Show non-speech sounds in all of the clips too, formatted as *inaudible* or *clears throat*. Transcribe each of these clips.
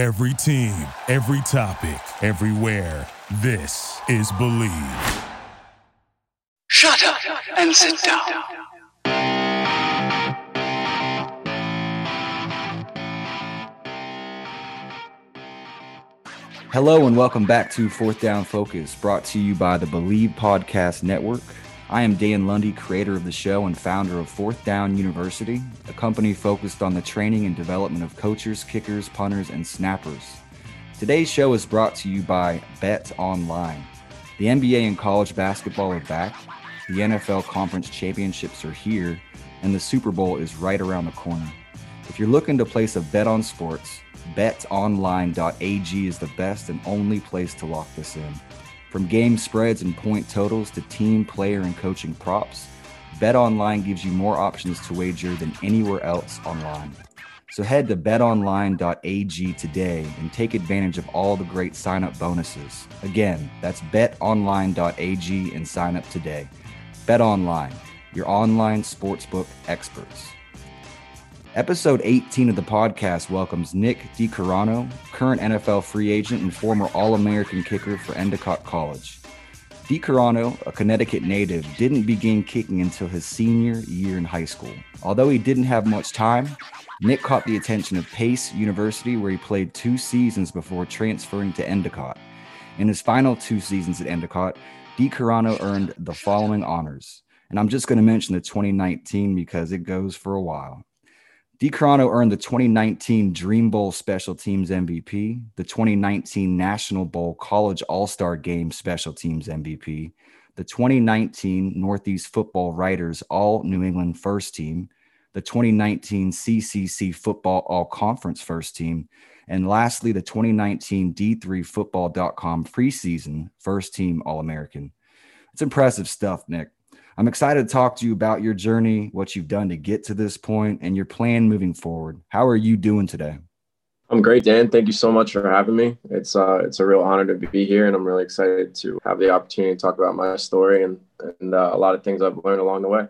Every team, every topic, everywhere. This is Bleav. Shut up and sit down. Hello and welcome back to Fourth Down Focus, brought to you by the Bleav Podcast Network. I am Dan Lundy, creator of the show and founder of Fourth Down University, a company focused on the training and development of coaches, kickers, punters, and snappers. Today's show is brought to you by Bet Online. The NBA and college basketball are back, the NFL conference championships are here, and the Super Bowl is right around the corner. If you're looking to place a bet on sports, betonline.ag is the best and only place to lock this in. From game spreads and point totals to team, player, and coaching props, BetOnline gives you more options to wager than anywhere else online. So head to betonline.ag today and take advantage of all the great sign up bonuses. Again, that's betonline.ag and sign up today. BetOnline, your online sportsbook experts. Episode 18 of the podcast welcomes Nick DiCarano, current NFL free agent and former All American kicker for Endicott College. DiCarano, a Connecticut native, didn't begin kicking until his senior year in high school. Although he didn't have much time, Nick caught the attention of Pace University, where he played two seasons before transferring to Endicott. In his final two seasons at Endicott, DiCarano earned the following honors. And I'm just going to mention the 2019 because it goes for a while. DiCarano earned the 2019 Dream Bowl Special Teams MVP, the 2019 National Bowl College All Star Game Special Teams MVP, the 2019 Northeast Football Writers All New England First Team, the 2019 CCC Football All Conference First Team, and lastly, the 2019 D3Football.com preseason First Team All American. It's impressive stuff, Nick. I'm excited to talk to you about your journey, what you've done to get to this point, and your plan moving forward. How are you doing today? I'm great, Dan. Thank you so much for having me. It's uh, it's a real honor to be here, and I'm really excited to have the opportunity to talk about my story and and uh, a lot of things I've learned along the way.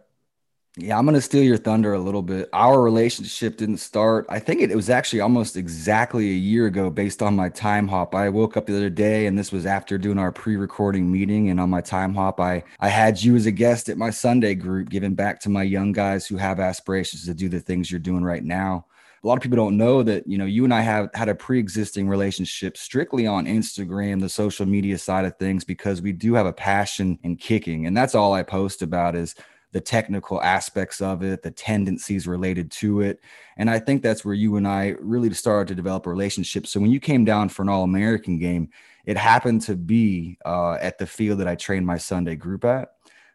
Yeah, I'm going to steal your thunder a little bit. Our relationship didn't start. I think it, it, was actually almost exactly a year ago based on my time hop. I woke up the other day and this was after doing our pre-recording meeting and on my time hop I I had you as a guest at my Sunday group giving back to my young guys who have aspirations to do the things you're doing right now. A lot of people don't know that, you know, you and I have had a pre-existing relationship strictly on Instagram, the social media side of things because we do have a passion in kicking and that's all I post about is the technical aspects of it, the tendencies related to it. And I think that's where you and I really started to develop a relationship. So when you came down for an All American game, it happened to be uh, at the field that I trained my Sunday group at.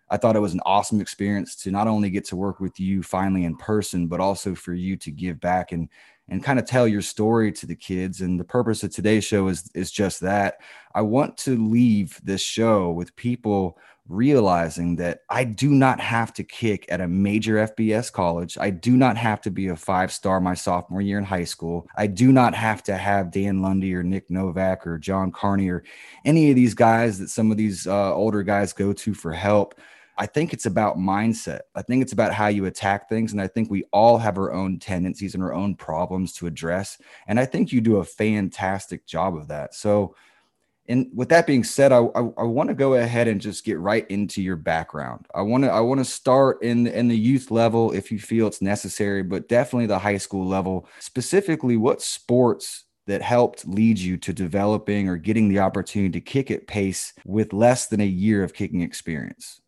I thought it was an awesome experience to not only get to work with you finally in person, but also for you to give back and and kind of tell your story to the kids. And the purpose of today's show is is just that. I want to leave this show with people realizing that I do not have to kick at a major FBS college. I do not have to be a five star my sophomore year in high school. I do not have to have Dan Lundy or Nick Novak or John Carney or any of these guys that some of these uh, older guys go to for help. I think it's about mindset. I think it's about how you attack things. And I think we all have our own tendencies and our own problems to address. And I think you do a fantastic job of that. So, and with that being said, I, I, I want to go ahead and just get right into your background. I want to I want to start in in the youth level if you feel it's necessary, but definitely the high school level. Specifically, what sports that helped lead you to developing or getting the opportunity to kick at Pace with less than a year of kicking experience?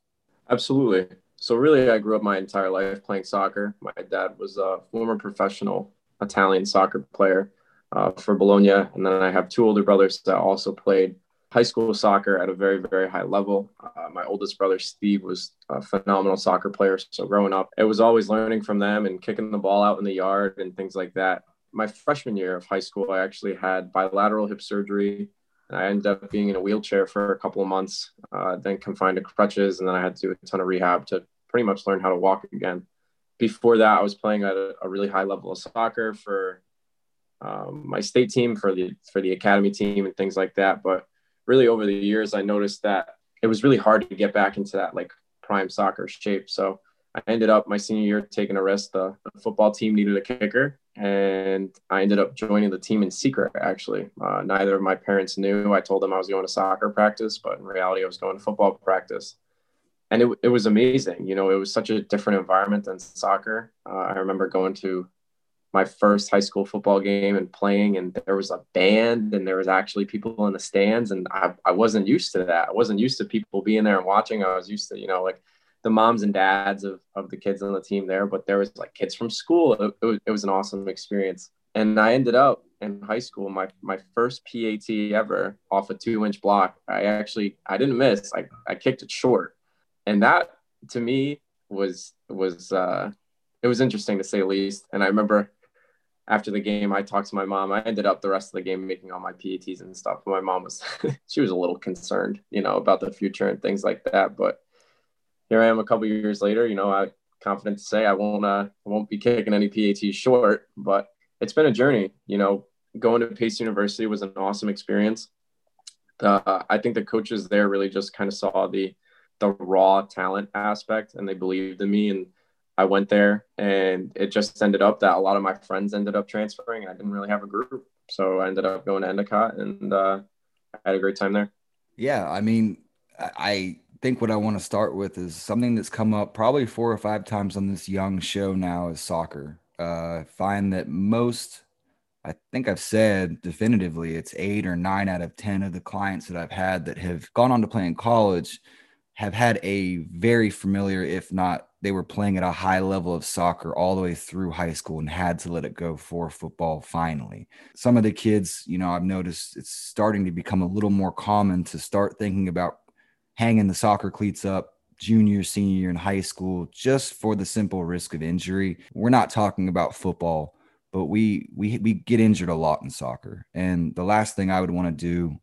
Absolutely. So really, I grew up my entire life playing soccer. My dad was a former professional Italian soccer player uh, for Bologna. And then I have two older brothers that also played high school soccer at a very, very high level. Uh, my oldest brother, Steve, was a phenomenal soccer player. So growing up, it was always learning from them and kicking the ball out in the yard and things like that. My freshman year of high school, I actually had bilateral hip surgery. And I ended up being in a wheelchair for a couple of months, uh, then confined to crutches. And then I had to do a ton of rehab to pretty much learn how to walk again. Before that, I was playing at a, a really high level of soccer for um, my state team for the for the academy team and things like that. But really over the years, I noticed that it was really hard to get back into that like prime soccer shape. So I ended up my senior year taking a risk. The, the football team needed a kicker, and I ended up joining the team in secret. Actually, uh, neither of my parents knew. I told them I was going to soccer practice, but in reality, I was going to football practice. And it, it was amazing. You know, it was such a different environment than soccer. Uh, I remember going to my first high school football game and playing and there was a band and there was actually people in the stands and I, I wasn't used to that. I wasn't used to people being there and watching. I was used to, you know, like the moms and dads of, of the kids on the team there, but there was like kids from school. It, it, was, it was an awesome experience. And I ended up in high school, my, my first PAT ever off a two inch block. I actually, I didn't miss. I, I kicked it short. And that to me was, was, uh, it was interesting to say the least. And I remember after the game, I talked to my mom. I ended up the rest of the game making all my PATs and stuff. My mom was, *laughs* she was a little concerned, you know, about the future and things like that. But here I am a couple years later, you know, I confident to say I won't, uh, I won't be kicking any PATs short, but it's been a journey, you know, going to Pace University was an awesome experience. Uh, I think the coaches there really just kind of saw the, the raw talent aspect and they believed in me and I went there and it just ended up that a lot of my friends ended up transferring and I didn't really have a group. So I ended up going to Endicott and uh, I had a great time there. Yeah. I mean, I think what I want to start with is something that's come up probably four or five times on this young show now is soccer. Uh, I find that most, I think I've said definitively, it's eight or nine out of 10 of the clients that I've had that have gone on to play in college have had a very familiar, if not they were playing at a high level of soccer all the way through high school and had to let it go for football finally. Some of the kids, you know, I've noticed it's starting to become a little more common to start thinking about hanging the soccer cleats up junior, senior year in high school just for the simple risk of injury. We're not talking about football, but we we we get injured a lot in soccer. And the last thing I would want to do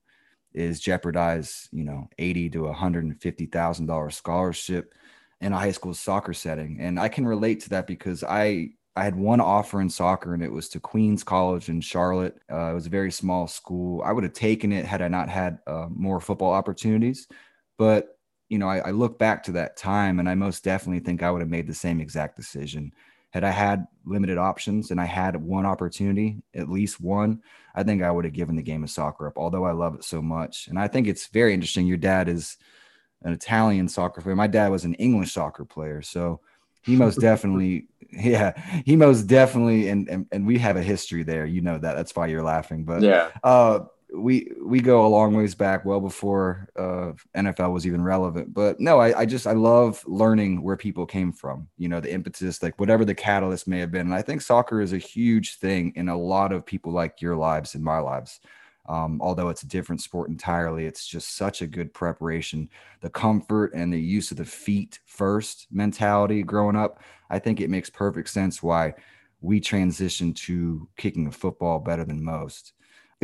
is jeopardize, you know, 80 to 150,000 dollar scholarship in a high school soccer setting. And I can relate to that because I I had one offer in soccer and it was to Queens College in Charlotte. Uh, it was a very small school. I would have taken it had I not had uh, more football opportunities. But, you know, I, I, look back to that time and I most definitely think I would have made the same exact decision. Had I had limited options and I had one opportunity, at least one, I think I would have given the game of soccer up, although I love it so much. And I think it's very interesting. Your dad is an Italian soccer player. My dad was an English soccer player. So he most *laughs* definitely, yeah, he most definitely, and, and, and we have a history there. You know that. That's why you're laughing. But yeah, uh, we we go a long ways back, well before uh, NFL was even relevant. But no, I, I just I love learning where people came from. You know, the impetus, like whatever the catalyst may have been. And I think soccer is a huge thing in a lot of people like your lives and my lives. Um, although it's a different sport entirely, it's just such a good preparation. The comfort and the use of the feet first mentality growing up, I think it makes perfect sense why we transitioned to kicking a football better than most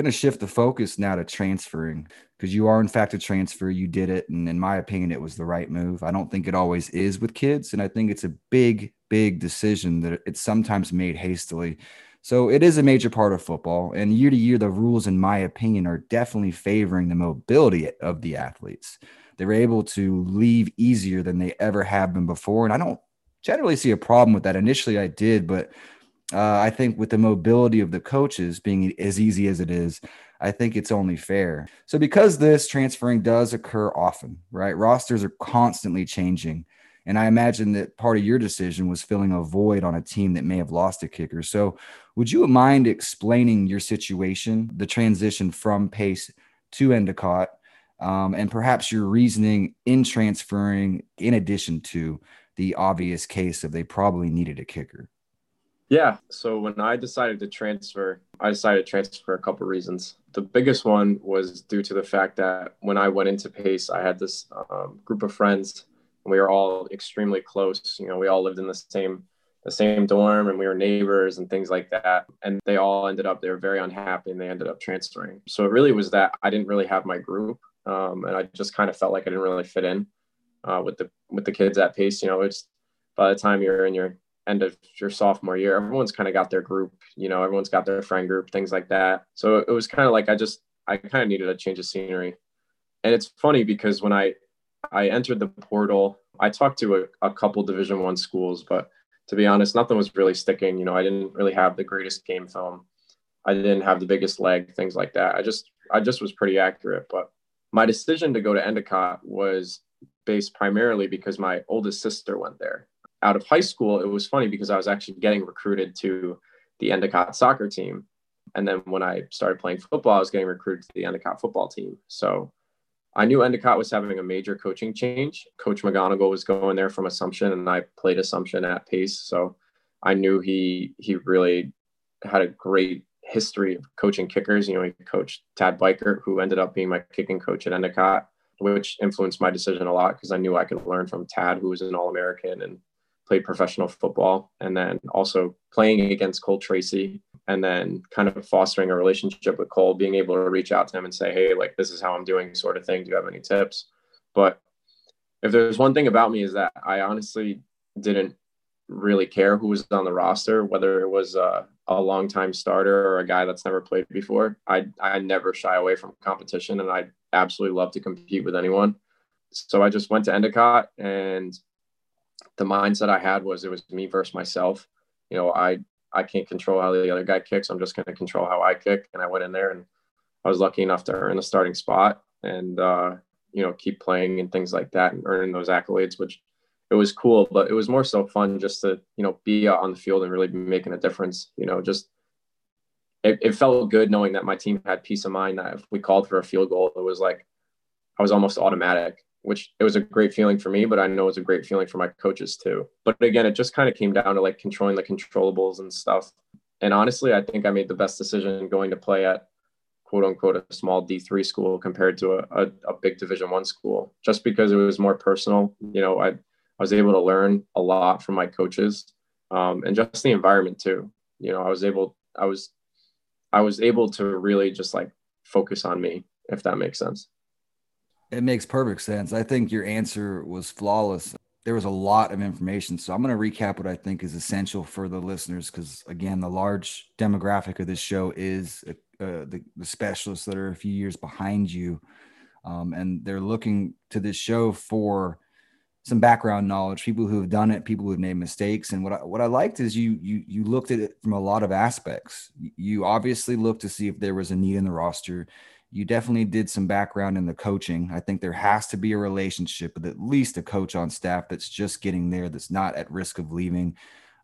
going to shift the focus now to transferring because you are in fact a transfer you did it and in my opinion it was the right move i don't think it always is with kids and i think it's a big big decision that it's sometimes made hastily so it is a major part of football and year to year the rules in my opinion are definitely favoring the mobility of the athletes they're able to leave easier than they ever have been before and i don't generally see a problem with that initially i did but uh, I think with the mobility of the coaches being as easy as it is, I think it's only fair. So, because this transferring does occur often, right? Rosters are constantly changing. And I imagine that part of your decision was filling a void on a team that may have lost a kicker. So, would you mind explaining your situation, the transition from Pace to Endicott, um, and perhaps your reasoning in transferring, in addition to the obvious case of they probably needed a kicker? Yeah. So when I decided to transfer, I decided to transfer for a couple reasons. The biggest one was due to the fact that when I went into Pace, I had this um, group of friends, we were all extremely close. You know, we all lived in the same the same dorm, and we were neighbors and things like that. And they all ended up they were very unhappy, and they ended up transferring. So it really was that I didn't really have my group, um, and I just kind of felt like I didn't really fit in uh, with the with the kids at Pace. You know, it's by the time you're in your end of your sophomore year, everyone's kind of got their group, you know, everyone's got their friend group, things like that. So it was kind of like I just I kind of needed a change of scenery. And it's funny because when I I entered the portal. I talked to a, a couple Division One schools, but to be honest, nothing was really sticking. You know, I didn't really have the greatest game film. I didn't have the biggest leg, things like that. I just I just was pretty accurate. But my decision to go to Endicott was based primarily because my oldest sister went there. Out of high school, it was funny because I was actually getting recruited to the Endicott soccer team. And then when I started playing football, I was getting recruited to the Endicott football team. So I knew Endicott was having a major coaching change. Coach McGonigal was going there from Assumption, and I played Assumption at Pace. So I knew he he really had a great history of coaching kickers. You know, he coached Tad Biker, who ended up being my kicking coach at Endicott, which influenced my decision a lot because I knew I could learn from Tad, who was an All American and played professional football, and then also playing against Cole Tracy, and then kind of fostering a relationship with Cole, being able to reach out to him and say, "Hey, like this is how I'm doing," sort of thing. Do you have any tips? But if there's one thing about me is that I honestly didn't really care who was on the roster, whether it was a, a long-time starter or a guy that's never played before. I I never shy away from competition, and I absolutely love to compete with anyone. So I just went to Endicott, and the mindset I had was it was me versus myself. You know, I I can't control how the other guy kicks. I'm just going to control how I kick. And I went in there, and I was lucky enough to earn the starting spot, and uh, you know, keep playing and things like that, and earning those accolades, which it was cool, but it was more so fun just to, you know, be out on the field and really be making a difference. You know, just it, it felt good knowing that my team had peace of mind that if we called for a field goal, it was like I was almost automatic, which it was a great feeling for me, but I know it was a great feeling for my coaches too. But again, it just kind of came down to like controlling the controllables and stuff. And honestly, I think I made the best decision going to play at quote unquote a small D3 school compared to a, a, a big division one school, just because it was more personal. You know, I I was able to learn a lot from my coaches um, and just the environment too. You know, I was able, I was, I was able to really just like focus on me, if that makes sense. It makes perfect sense. I think your answer was flawless. There was a lot of information. So I'm going to recap what I think is essential for the listeners because, again, the large demographic of this show is uh, the, the specialists that are a few years behind you. Um, and they're looking to this show for some background knowledge, people who have done it, people who have made mistakes. And what I, what I liked is you you you looked at it from a lot of aspects. You obviously looked to see if there was a need in the roster. You definitely did some background in the coaching. I think there has to be a relationship with at least a coach on staff that's just getting there, that's not at risk of leaving.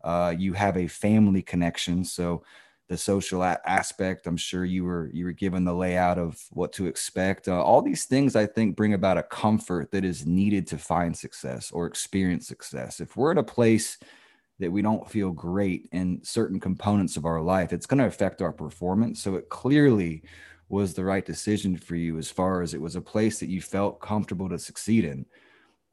Uh, you have a family connection, so the social a- aspect. I'm sure you were you were given the layout of what to expect. Uh, all these things I think bring about a comfort that is needed to find success or experience success. If we're in a place that we don't feel great in certain components of our life, it's going to affect our performance. So it clearly was the right decision for you as far as it was a place that you felt comfortable to succeed in.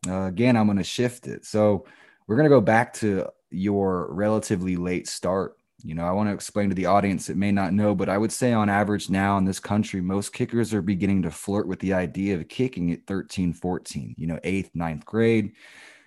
Uh, again, I'm going to shift it. So we're going to go back to your relatively late start you know, I want to explain to the audience that may not know, but I would say on average now in this country, most kickers are beginning to flirt with the idea of kicking at 13, 14, you know, eighth, ninth grade.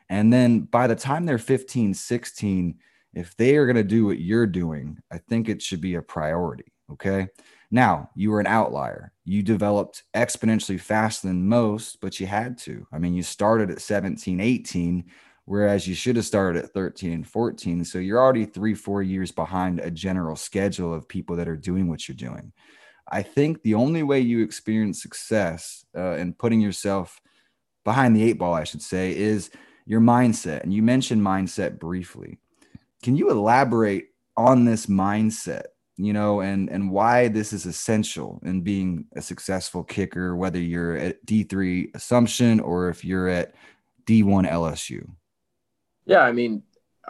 And then by the time they're 15, 16, if they are going to do what you're doing, I think it should be a priority. Okay. Now, you were an outlier. You developed exponentially faster than most, but you had to. I mean, you started at 17, 18 whereas you should have started at 13 and 14. So you're already three, four years behind a general schedule of people that are doing what you're doing. I think the only way you experience success uh, in putting yourself behind the eight ball, I should say, is your mindset. And you mentioned mindset briefly. Can you elaborate on this mindset? You know, and and why this is essential in being a successful kicker, whether you're at D3 Assumption or if you're at D1 LSU. Yeah, I mean,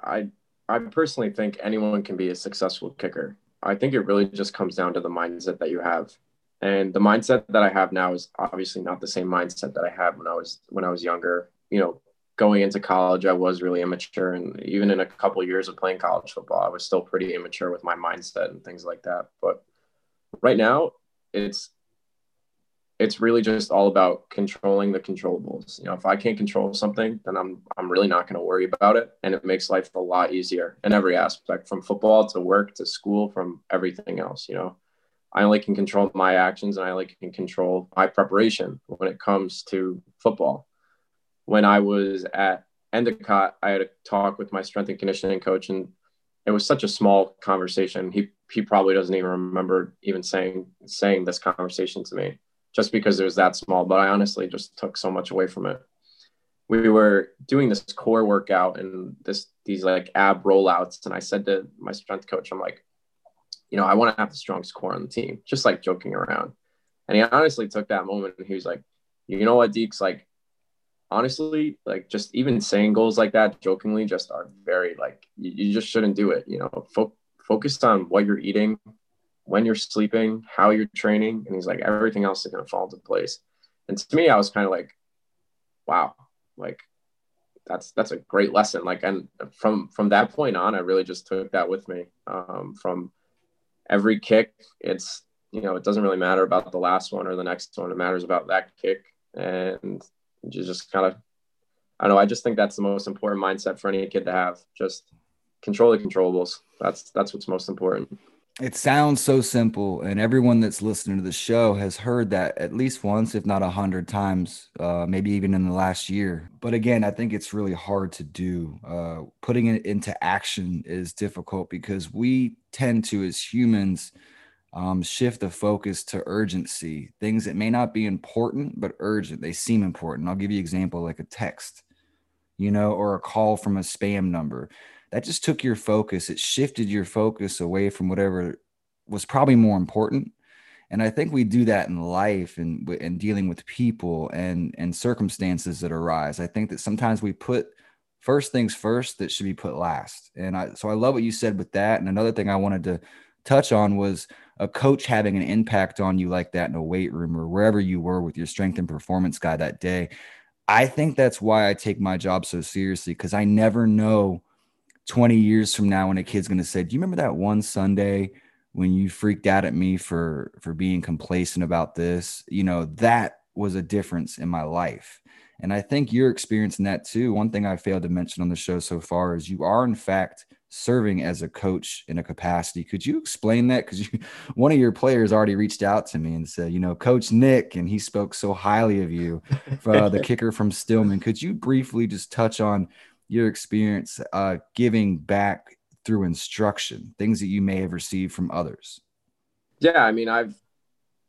I I personally think anyone can be a successful kicker. I think it really just comes down to the mindset that you have. And the mindset that I have now is obviously not the same mindset that I had when I was when I was younger. You know, going into college, I was really immature, and even in a couple of years of playing college football, I was still pretty immature with my mindset and things like that. But right now, it's it's really just all about controlling the controllables. You know, if I can't control something, then I'm I'm really not going to worry about it, and it makes life a lot easier in every aspect, from football to work to school, from everything else. You know, I only can control my actions, and I only can control my preparation when it comes to football. When I was at Endicott, I had a talk with my strength and conditioning coach, and it was such a small conversation. He he probably doesn't even remember even saying saying this conversation to me, just because it was that small. But I honestly just took so much away from it. We were doing this core workout and this these like ab rollouts, and I said to my strength coach, I'm like, you know, I want to have the strongest core on the team, just like joking around. And he honestly took that moment and he was like, you know what, Deeks, like honestly, like just even saying goals like that jokingly just are very like you, you just shouldn't do it. You know, fo- focus on what you're eating, when you're sleeping, how you're training, and he's like everything else is gonna fall into place. And to me, I was kind of like, wow, like that's that's a great lesson. Like, and from from that point on, I really just took that with me. Um, from every kick, it's you know, it doesn't really matter about the last one or the next one. It matters about that kick, and you just kind of I don't know. I just think that's the most important mindset for any kid to have. Just control the controllables. That's that's what's most important. It sounds so simple, and everyone that's listening to the show has heard that at least once, if not a hundred times, uh, maybe even in the last year. But again, I think it's really hard to do. Uh, putting it into action is difficult because we tend to, as humans, um, shift the focus to urgency, things that may not be important but urgent. They seem important. I'll give you an example, like a text, you know, or a call from a spam number that just took your focus. It shifted your focus away from whatever was probably more important. And I think we do that in life and and dealing with people and and circumstances that arise. I think that sometimes we put first things first that should be put last. And I so I love what you said with that. And another thing I wanted to touch on was a coach having an impact on you like that in a weight room or wherever you were with your strength and performance guy that day. I think that's why I take my job so seriously because I never know 20 years from now when a kid's going to say, "Do you remember that one Sunday when you freaked out at me for for being complacent about this?" You know, that was a difference in my life. And I think you're experiencing that too. One thing I failed to mention on the show so far is you are in fact serving as a coach in a capacity. Could you explain that? Because *laughs* one of your players already reached out to me and said, you know, Coach Nick, and he spoke so highly of you, uh, the *laughs* kicker from Stillman. Could you briefly just touch on your experience uh, giving back through instruction, things that you may have received from others? Yeah, I mean, I've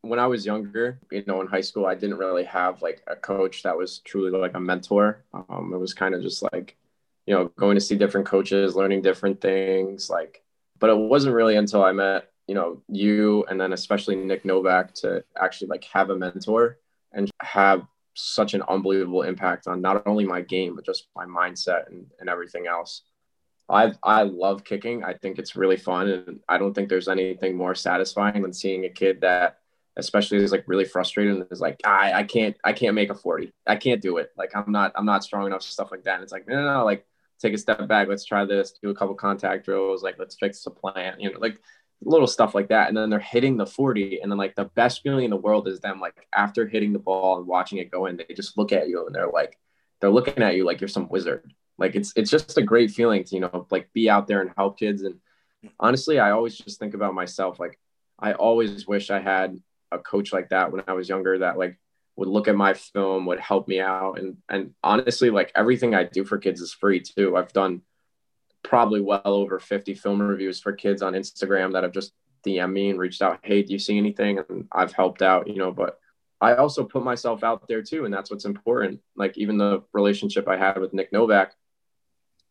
when I was younger, you know, in high school, I didn't really have like a coach that was truly like a mentor. Um, it was kind of just like, you know, going to see different coaches, learning different things, like. But it wasn't really until I met, you know, you and then especially Nick Novak to actually like have a mentor and have such an unbelievable impact on not only my game but just my mindset and, and everything else. I I love kicking. I think it's really fun, and I don't think there's anything more satisfying than seeing a kid that, especially is like really frustrated and is like, I I can't I can't make a forty. I can't do it. Like I'm not I'm not strong enough. Stuff like that. And it's like no no no. Like take a step back. Let's try this. Do a couple contact drills. Like let's fix the plant. You know like little stuff like that. And then they're hitting the 40. And then like the best feeling in the world is them like after hitting the ball and watching it go in, they just look at you and they're like, they're looking at you like you're some wizard. Like it's it's just a great feeling to, you know, like be out there and help kids. And honestly, I always just think about myself. Like I always wish I had a coach like that when I was younger that like would look at my film, would help me out. And and honestly, like everything I do for kids is free too. I've done probably well over 50 film reviews for kids on Instagram that have just DM me and reached out, hey, do you see anything? And I've helped out, you know, but I also put myself out there too. And that's what's important. Like even the relationship I had with Nick Novak,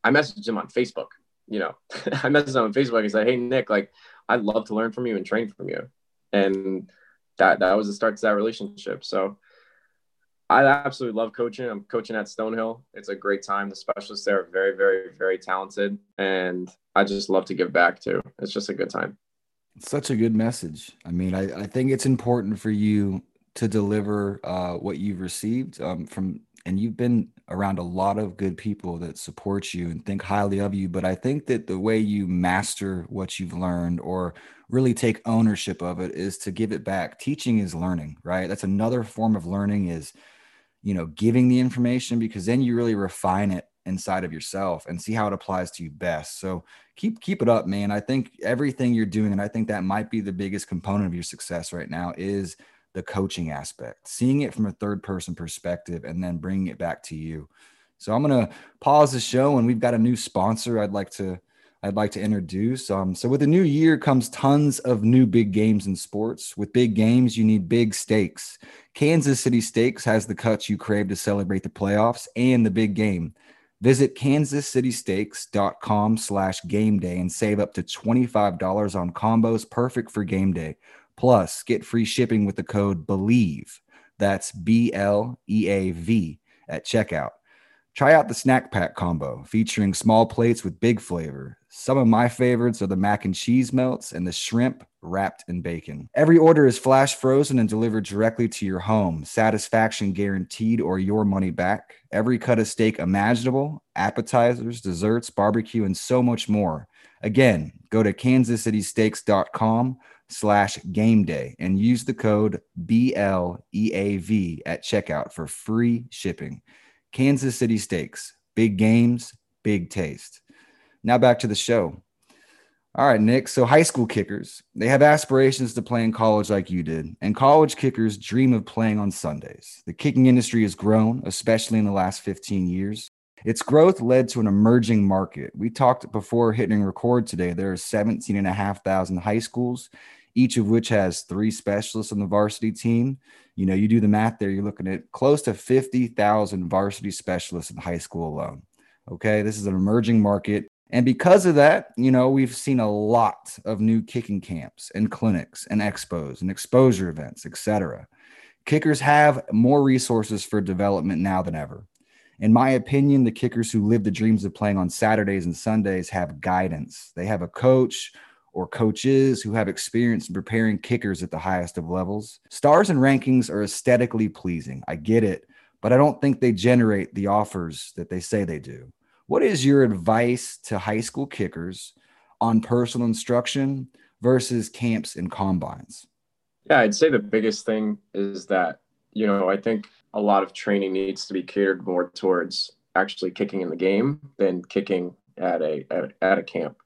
I messaged him on Facebook, you know, *laughs* I messaged him on Facebook and said, Hey, Nick, like I'd love to learn from you and train from you. And that, that was the start to that relationship. So I absolutely love coaching. I'm coaching at Stonehill. It's a great time. The specialists there are very, very, very talented. And I just love to give back too. It's just a good time. Such a good message. I mean, I, I think it's important for you to deliver uh, what you've received um, from, and you've been around a lot of good people that support you and think highly of you. But I think that the way you master what you've learned or really take ownership of it is to give it back. Teaching is learning, right? That's another form of learning is you know giving the information because then you really refine it inside of yourself and see how it applies to you best so keep keep it up man i think everything you're doing and i think that might be the biggest component of your success right now is the coaching aspect, seeing it from a third person perspective, and then bringing it back to you. So I'm gonna pause the show, and we've got a new sponsor. I'd like to I'd like to introduce. Um, so with the new year comes tons of new big games in sports. With big games, you need big stakes. Kansas City Steaks has the cuts you crave to celebrate the playoffs and the big game. Visit kansascitysteaks.com slash game day and save up to $25 on combos perfect for game day. Plus, get free shipping with the code BLEAV. That's B L E A V at checkout. Try out the snack pack combo featuring small plates with big flavor. Some of my favorites are the mac and cheese melts and the shrimp wrapped in bacon. Every order is flash frozen and delivered directly to your home. Satisfaction guaranteed or your money back. Every cut of steak imaginable, appetizers, desserts, barbecue, and so much more. Again, go to kansascitysteaks.com slash game day and use the code BLEAV at checkout for free shipping. Kansas City Steaks, big games, big taste. Now back to the show. All right, Nick. So, high school kickers, they have aspirations to play in college like you did, and college kickers dream of playing on Sundays. The kicking industry has grown, especially in the last 15 years. Its growth led to an emerging market. We talked before hitting record today. There are 17,500 high schools, each of which has three specialists on the varsity team. You know, you do the math there, you're looking at close to 50,000 varsity specialists in high school alone. Okay. This is an emerging market. And because of that, you know, we've seen a lot of new kicking camps and clinics and expos and exposure events, etc. Kickers have more resources for development now than ever. In my opinion, the kickers who live the dreams of playing on Saturdays and Sundays have guidance. They have a coach or coaches who have experience in preparing kickers at the highest of levels. Stars and rankings are aesthetically pleasing. I get it, but I don't think they generate the offers that they say they do. What is your advice to high school kickers on personal instruction versus camps and combines? Yeah, I'd say the biggest thing is that, you know, I think a lot of training needs to be catered more towards actually kicking in the game than kicking at a at, a camp.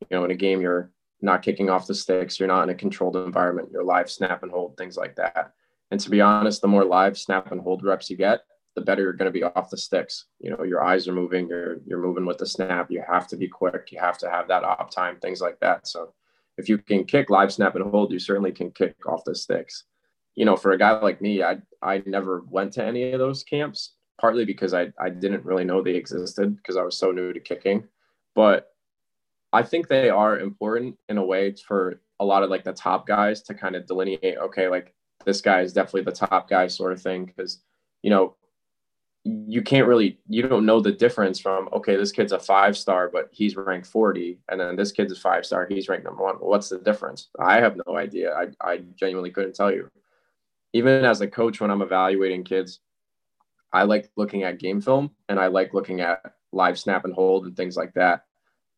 You know, in a game you're not kicking off the sticks, you're not in a controlled environment, you're live snap and hold, things like that. And to be honest, the more live snap and hold reps you get, the better you're going to be off the sticks. You know, your eyes are moving, you're you're moving with the snap. You have to be quick. You have to have that op time, things like that. So if you can kick live snap and hold, you certainly can kick off the sticks. You know, for a guy like me, I I never went to any of those camps, partly because I I didn't really know they existed because I was so new to kicking. But I think they are important in a way for a lot of like the top guys to kind of delineate, okay, like this guy is definitely the top guy sort of thing. Cause, you know, you can't really you don't know the difference from okay this kid's a five star but he's ranked 40 and then this kid's a five star he's ranked number one. What's the difference? I have no idea. I, I genuinely couldn't tell you. Even as a coach when i'm evaluating kids i like looking at game film and i like looking at live snap and hold and things like that.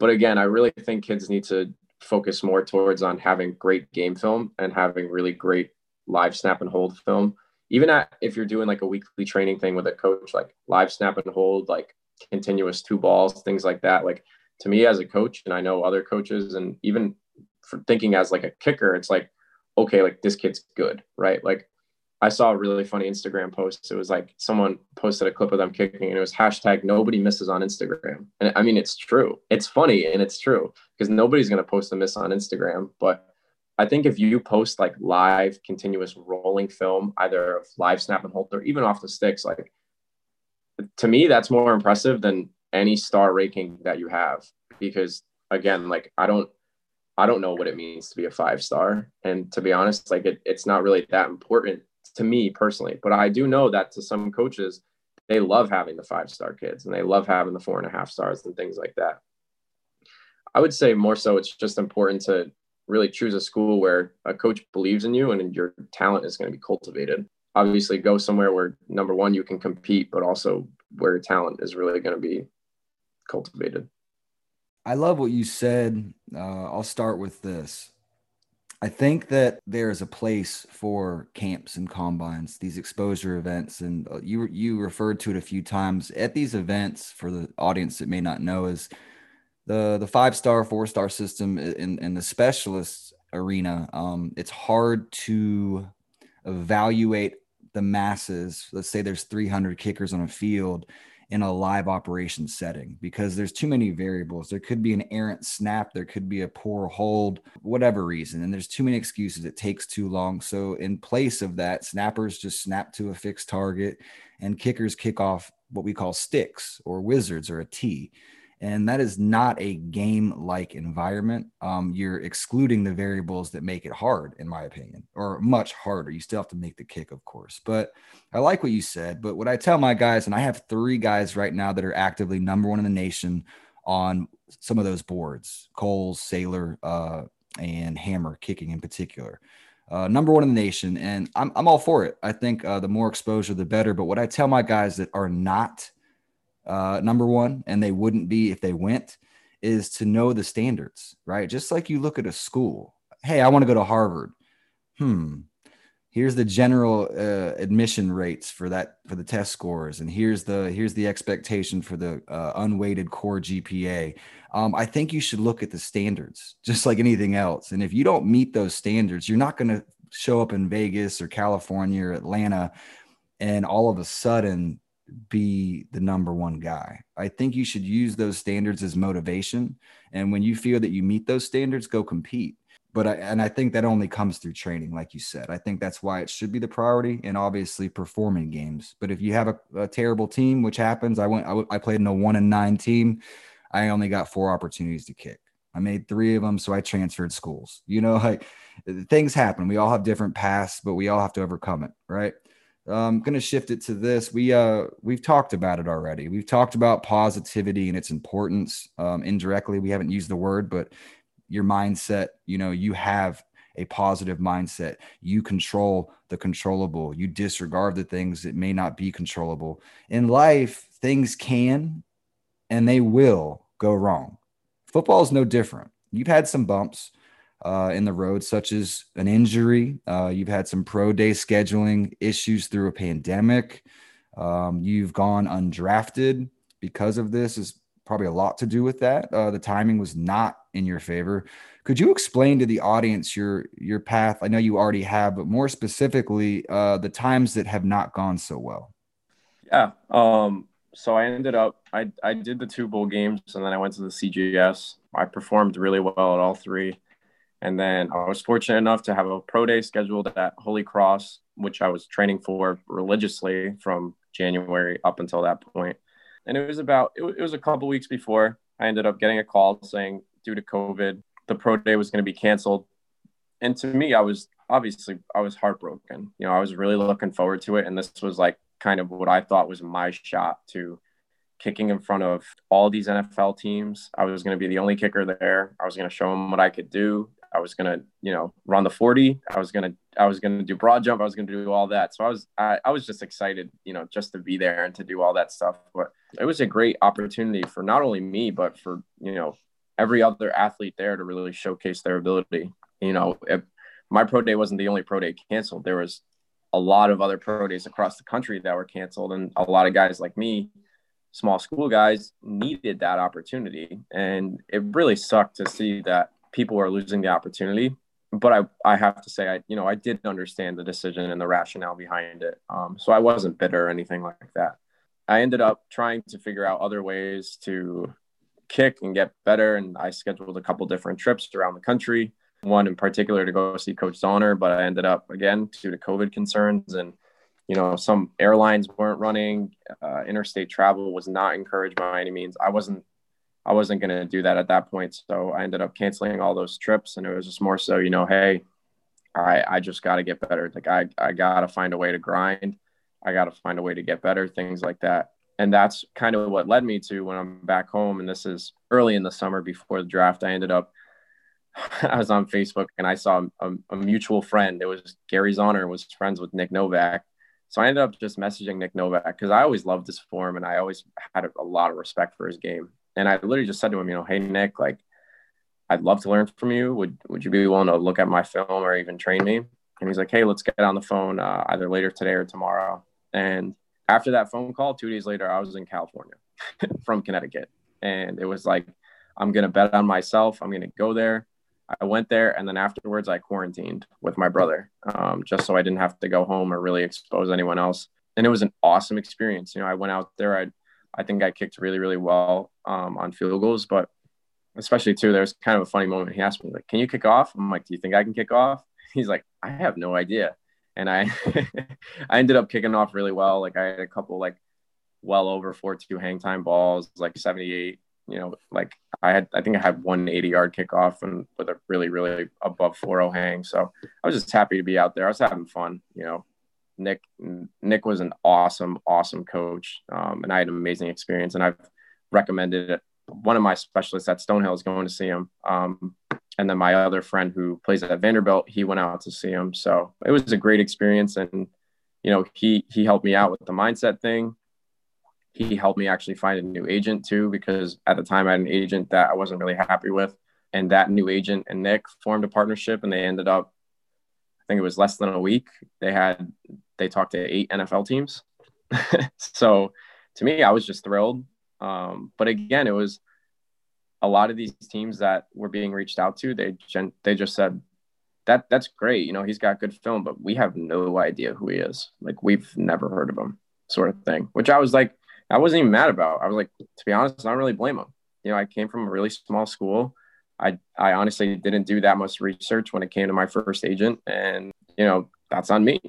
But again i really think kids need to focus more towards on having great game film and having really great live snap and hold film even at, if you're doing like a weekly training thing with a coach, like live snap and hold, like continuous two balls, things like that. Like to me as a coach, and I know other coaches, and even for thinking as like a kicker, it's like, okay, like this kid's good, right? Like I saw a really funny Instagram post. It was like someone posted a clip of them kicking, and it was hashtag nobody misses on Instagram. And I mean, it's true. It's funny and it's true because nobody's going to post a miss on Instagram, but I think if you post like live continuous rolling film, either of live snap and hold or even off the sticks, like to me, that's more impressive than any star ranking that you have. Because again, like I don't I don't know what it means to be a five star. And to be honest, like it, it's not really that important to me personally. But I do know that to some coaches, they love having the five star kids and they love having the four and a half stars and things like that. I would say more so it's just important to really choose a school where a coach believes in you and your talent is going to be cultivated. Obviously, go somewhere where number one, you can compete, but also where your talent is really going to be cultivated. I love what you said. Uh, I'll start with this. I think that there is a place for camps and combines, these exposure events, and uh, you you referred to it a few times. At these events, for the audience that may not know, is the the five star four star system in in the specialist arena um, it's hard to evaluate the masses. Let's say there's 300 kickers on a field in a live operation setting because there's too many variables. There could be an errant snap, there could be a poor hold, whatever reason, and there's too many excuses. It takes too long. So, in place of that, snappers just snap to a fixed target and kickers kick off what we call sticks or wizards or a tee and that is not a game like environment. Um, you're excluding the variables that make it hard, in my opinion, or much harder. You still have to make the kick, of course. But I like what you said. But what I tell my guys, and I have three guys right now that are actively number one in the nation on some of those boards Kohl's, Sailer, uh, and Hammer kicking in particular. Uh, number one in the nation, and I'm, I'm all for it. I think uh, the more exposure, the better. But what I tell my guys that are not uh, number one, and they wouldn't be if they went, is to know the standards, right? Just like you look at a school. Hey, I want to go to Harvard. Hmm. Here's the general uh, admission rates for that for the test scores, and here's the here's the expectation for the uh, unweighted core GPA. Um, I think you should look at the standards, *laughs* just like anything else. And if you don't meet those standards, you're not going to show up in Vegas or California or Atlanta, and all of a sudden be the number one guy. I think you should use those standards as motivation. And when you feel that you meet those standards, go compete. But I, and I think that only comes through training, like you said. I think that's why it should be the priority, and obviously performing games. But if you have a, a terrible team, which happens, I went, I, I played in a one and nine team. I only got four opportunities to kick. I made three of them, so I transferred schools. You know, *laughs* like things happen. We all have different paths, but we all have to overcome it, right? I'm going to shift it to this. We uh we've talked about it already. We've talked about positivity and its importance. Um, indirectly, we haven't used the word, but your mindset. You know, you have a positive mindset. You control the controllable. You disregard the things that may not be controllable. In life, things can and they will go wrong. Football is no different. You've had some bumps uh, in the road, such as an injury. Uh, you've had some pro day scheduling issues through a pandemic. Um, you've gone undrafted because of this. Is probably a lot to do with that. Uh, the timing was not in your favor. Could you explain to the audience your your path? I know you already have, but more specifically, uh, the times that have not gone so well. Yeah. Um, so I ended up I I did the two bowl games and then I went to the CGS. I performed really well at all three. And then I was fortunate enough to have a pro day scheduled at Holy Cross, which I was training for religiously from January up until that point. And it was about, it, was a couple weeks before I ended up getting a call saying, due to COVID, the pro day was going to be canceled. And to me, I was obviously, I was heartbroken. You know, I was really looking forward to it. And this was like kind of what I thought was my shot to kicking in front of all these NFL teams. I was going to be the only kicker there. I was going to show them what I could do. I was gonna, you know, run the 40. I was gonna, I was gonna do broad jump. I was gonna do all that. So I was, I, I was just excited, you know, just to be there and to do all that stuff. But it was a great opportunity for not only me, but for you know every other athlete there to really showcase their ability. You know, my pro day wasn't the only pro day canceled. There was a lot of other pro days across the country that were canceled, and a lot of guys like me small school guys needed that opportunity and it really sucked to see that people are losing the opportunity. But I, I have to say, I, you know, I did understand the decision and the rationale behind it. Um, so I wasn't bitter or anything like that. I ended up trying to figure out other ways to kick and get better. And I scheduled a couple different trips around the country, one in particular to go see Coach Zauner, but I ended up again due to COVID concerns and you know some airlines weren't running uh, interstate travel was not encouraged by any means i wasn't I wasn't going to do that at that point. So I ended up canceling all those trips. And it was just more so, you know, hey, I, I just got to get better. Like I, I got to find a way to grind. I got to find a way to get better, things like that. And that's kind of what led me to when I'm back home. And this is early in the summer before the draft. I ended up, *laughs* I was on Facebook and I saw a, a mutual friend. It was Gary Zauner was friends with Nick Novak. So I ended up just messaging Nick Novak because I always loved his form and I always had a lot of respect for his game and I literally just said to him, you know, hey Nick, like I'd love to learn from you. Would would you be willing to look at my film or even train me? And he's like, hey, let's get on the phone uh, either later today or tomorrow. And after that phone call, two days later, I was in California *laughs* from Connecticut, and it was like, I'm gonna bet on myself. I'm gonna go there. I went there and then afterwards I quarantined with my brother um, just so I didn't have to go home or really expose anyone else. And it was an awesome experience. You know, I went out there. I I think I kicked really really well um, on field goals, but especially too, there's kind of a funny moment. He asked me like, "Can you kick off?" I'm like, "Do you think I can kick off?" *laughs* He's like, "I have no idea." And I *laughs* I ended up kicking off really well. Like I had a couple like well over four two hang time balls, like 78 you know, like I had, I think I had one 80 yard kickoff and with a really, really above 4 hang. So I was just happy to be out there. I was having fun, you know. Nick, Nick was an awesome, awesome coach. Um, and I had an amazing experience. And I've recommended it. One of my specialists at Stonehill is going to see him. Um, and then my other friend who plays at Vanderbilt, he went out to see him. So it was a great experience. And, you know, he, he helped me out with the mindset thing he helped me actually find a new agent too because at the time I had an agent that I wasn't really happy with and that new agent and Nick formed a partnership and they ended up I think it was less than a week they had they talked to eight NFL teams *laughs* so to me I was just thrilled um, but again it was a lot of these teams that were being reached out to they gen- they just said that that's great you know he's got good film but we have no idea who he is like we've never heard of him sort of thing which I was like I wasn't even mad about. I was like, to be honest, I don't really blame him. You know, I came from a really small school. I I honestly didn't do that much research when it came to my first agent, and you know that's on me.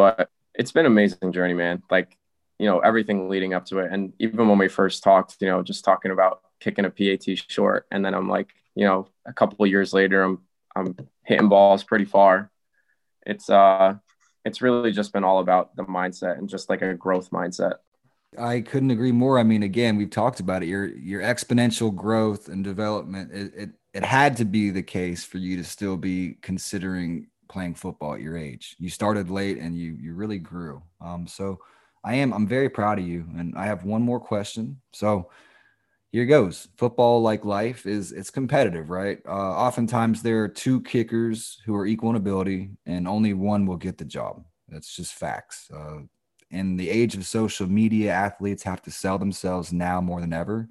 But it's been an amazing journey, man. Like you know everything leading up to it, and even when we first talked, you know, just talking about kicking a PAT short, and then I'm like, you know, a couple of years later, I'm I'm hitting balls pretty far. It's uh, it's really just been all about the mindset and just like a growth mindset. I couldn't agree more. I mean, again, we've talked about it. Your your exponential growth and development. It, it it had to be the case for you to still be considering playing football at your age. You started late and you you really grew. Um, so I am I'm very proud of you. And I have one more question. So here goes. Football, like life, is it's competitive, right? Uh, oftentimes there are two kickers who are equal in ability, and only one will get the job. That's just facts. Uh, in the age of social media, athletes have to sell themselves now more than ever.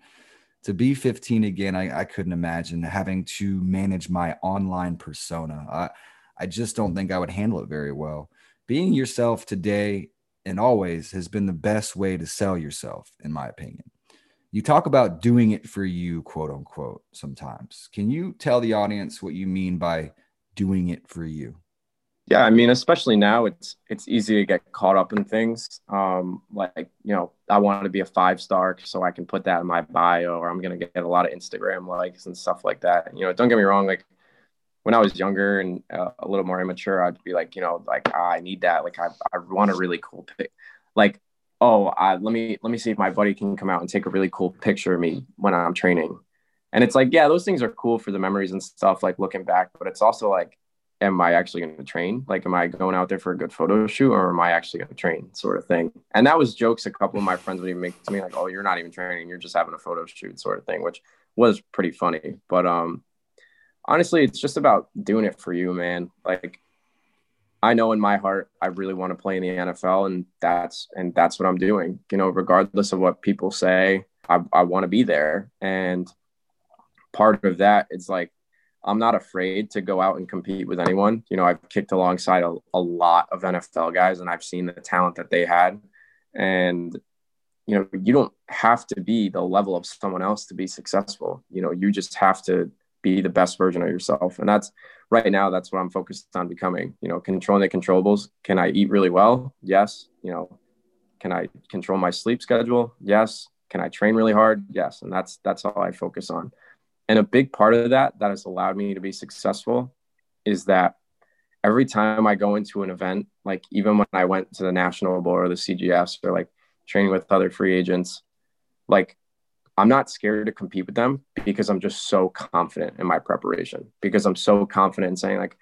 To be 15 again, I, I couldn't imagine having to manage my online persona. I, I just don't think I would handle it very well. Being yourself today and always has been the best way to sell yourself, in my opinion. You talk about doing it for you, quote unquote, sometimes. Can you tell the audience what you mean by doing it for you? Yeah, I mean, especially now, it's it's easy to get caught up in things. Um, like you know, I want to be a five star, so I can put that in my bio, or I'm gonna get a lot of Instagram likes and stuff like that. You know, don't get me wrong. Like when I was younger and uh, a little more immature, I'd be like, you know, like ah, I need that. Like I, I want a really cool pic. Like oh, I, let me let me see if my buddy can come out and take a really cool picture of me when I'm training. And it's like, yeah, those things are cool for the memories and stuff, like looking back. But it's also like am I actually going to train? Like, am I going out there for a good photo shoot or am I actually going to train sort of thing? And that was jokes a couple of my friends would even make to me like, oh, you're not even training. You're just having a photo shoot sort of thing, which was pretty funny. But um, honestly, it's just about doing it for you, man. Like, I know in my heart, I really want to play in the NFL and that's, and that's what I'm doing, you know, regardless of what people say, I, I want to be there. And part of that is like, I'm not afraid to go out and compete with anyone. You know, I've kicked alongside a, a lot of NFL guys and I've seen the talent that they had. And, you know, you don't have to be the level of someone else to be successful. You know, you just have to be the best version of yourself. And that's right now, that's what I'm focused on becoming. You know, controlling the controllables. Can I eat really well? Yes. You know, can I control my sleep schedule? Yes. Can I train really hard? Yes. And that's that's all I focus on. And a big part of that that has allowed me to be successful is that every time I go into an event, like even when I went to the National Bowl or the CGS or like training with other free agents, like I'm not scared to compete with them because I'm just so confident in my preparation, because I'm so confident in saying, like,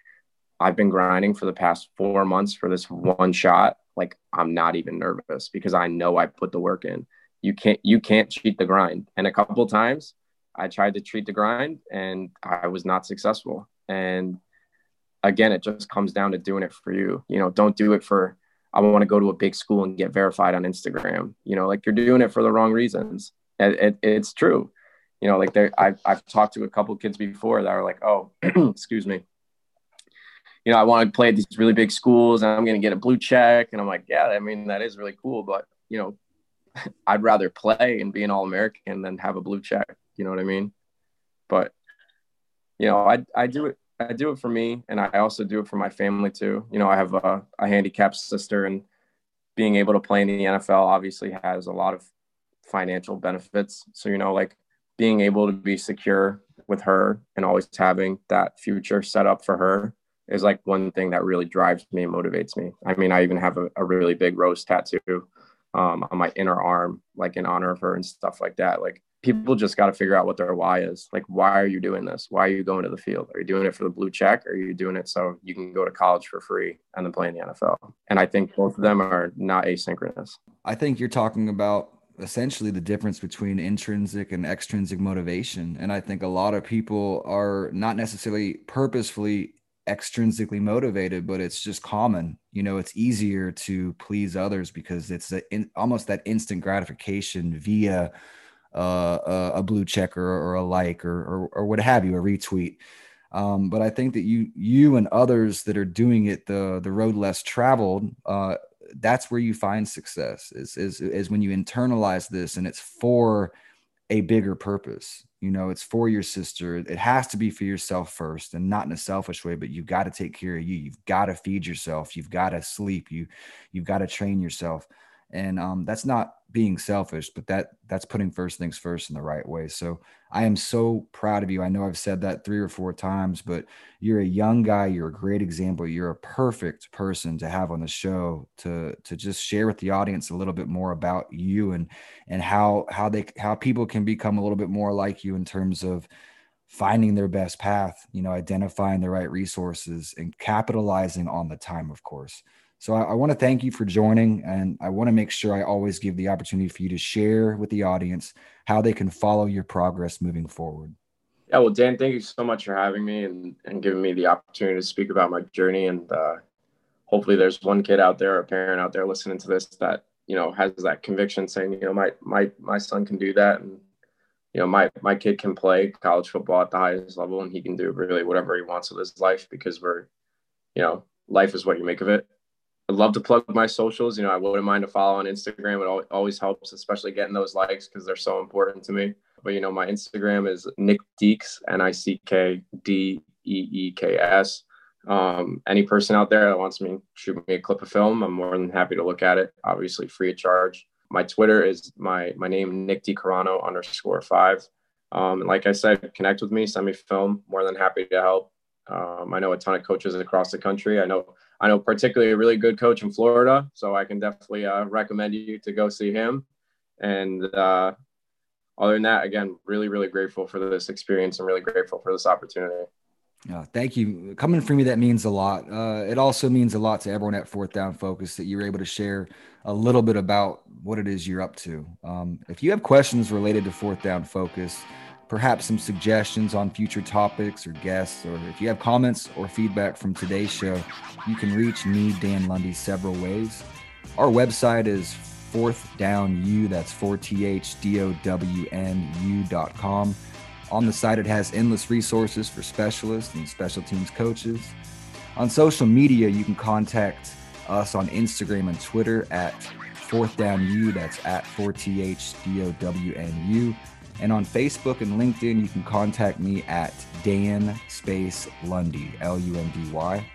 I've been grinding for the past four months for this one shot. Like, I'm not even nervous because I know I put the work in. You can't, you can't cheat the grind. And a couple times, I tried to treat the grind and I was not successful. And again, it just comes down to doing it for you. You know, don't do it for, I want to go to a big school and get verified on Instagram. You know, like you're doing it for the wrong reasons. It, it, it's true. you know, like they I've I've talked to a couple kids before that are like, oh, *clears throat* excuse me. You know, I want to play at these really big schools and I'm going to get a blue check. And I'm like, yeah, I mean, that is really cool. But, you know, *laughs* I'd rather play and be an All American than have a blue check. You know what I mean? But, you know, I, I do it. I do it for me. And I also do it for my family too. You know, I have a, a handicapped sister and being able to play in the NFL obviously has a lot of financial benefits. So, you know, like being able to be secure with her and always having that future set up for her is like one thing that really drives me and motivates me. I mean, I even have a, a really big rose tattoo um, on my inner arm, like in honor of her and stuff like that. Like people just got to figure out what their why is. Like, why are you doing this? Why are you going to the field? Are you doing it for the blue check? Or are you doing it so you can go to college for free and then play in the NFL? And I think both of them are not asynchronous. I think you're talking about essentially the difference between intrinsic and extrinsic motivation. And I think a lot of people are not necessarily purposefully extrinsically motivated, but it's just common. You know, it's easier to please others because it's a, in, almost that instant gratification via uh, a, a, blue checker or, a like or, or, or what have you, a retweet. Um, but I think that you you and others that are doing it the the road less traveled, uh, that's where you find success is, is is when you internalize this and it's for a bigger purpose. You know it's for your sister. It has to be for yourself first and not in a selfish way but you've got to take care of you. You've got to feed yourself. You've got to sleep. You you've got to train yourself and um, that's not being selfish but that that's putting first things first in the right way. So i am so proud of you. I know i've said that three or four times but you're a young guy. You're a great example. You're a perfect person to have on the show to to just share with the audience a little bit more about you and and how how they how people can become a little bit more like you in terms of finding their best path you know identifying the right resources and capitalizing on the time of course so I, I want to thank you for joining, and I want to make sure I always give the opportunity for you to share with the audience how they can follow your progress moving forward. Yeah, well, Dan, thank you so much for having me and, and giving me the opportunity to speak about my journey. And uh, hopefully, there's one kid out there, a parent out there listening to this that you know has that conviction, saying, you know, my my my son can do that, and you know, my my kid can play college football at the highest level, and he can do really whatever he wants with his life because we're, you know, life is what you make of it. I'd love to plug my socials. You know, I wouldn't mind a follow on Instagram. It always helps, especially getting those likes because they're so important to me. But you know, my Instagram is Nick Deeks, N I C K D E E K S. Um, any person out there that wants me shoot me a clip of film, I'm more than happy to look at it. Obviously, free of charge. My Twitter is my my name Nick DiCarano underscore five. Um, and like I said, connect with me, send me film. More than happy to help. Um, I know a ton of coaches across the country. I know I know particularly a really good coach in Florida, so I can definitely uh, recommend you to go see him. And uh, other than that, again, really, really grateful for this experience and really grateful for this opportunity. Yeah, thank you. Coming from you, that means a lot. Uh, it also means a lot to everyone at Fourth Down Focus that you're able to share a little bit about what it is you're up to. Um, if you have questions related to Fourth Down Focus, perhaps some suggestions on future topics or guests, or if you have comments or feedback from today's show, you can reach me, Dan Lundy, several ways. Our website is fourth down u that's 4thdown.u.com. On the site, it has endless resources for specialists and special teams coaches. On social media, you can contact us on Instagram and Twitter at fourth down u that's at 4thdown.u. And on Facebook and LinkedIn, you can contact me at Dan Space Lundy, L U N D Y.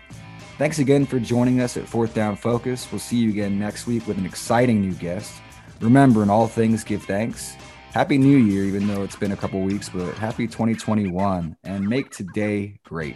Thanks again for joining us at Fourth Down Focus. We'll see you again next week with an exciting new guest. Remember, in all things, give thanks. Happy New Year, even though it's been a couple weeks, but happy 2021 and make today great.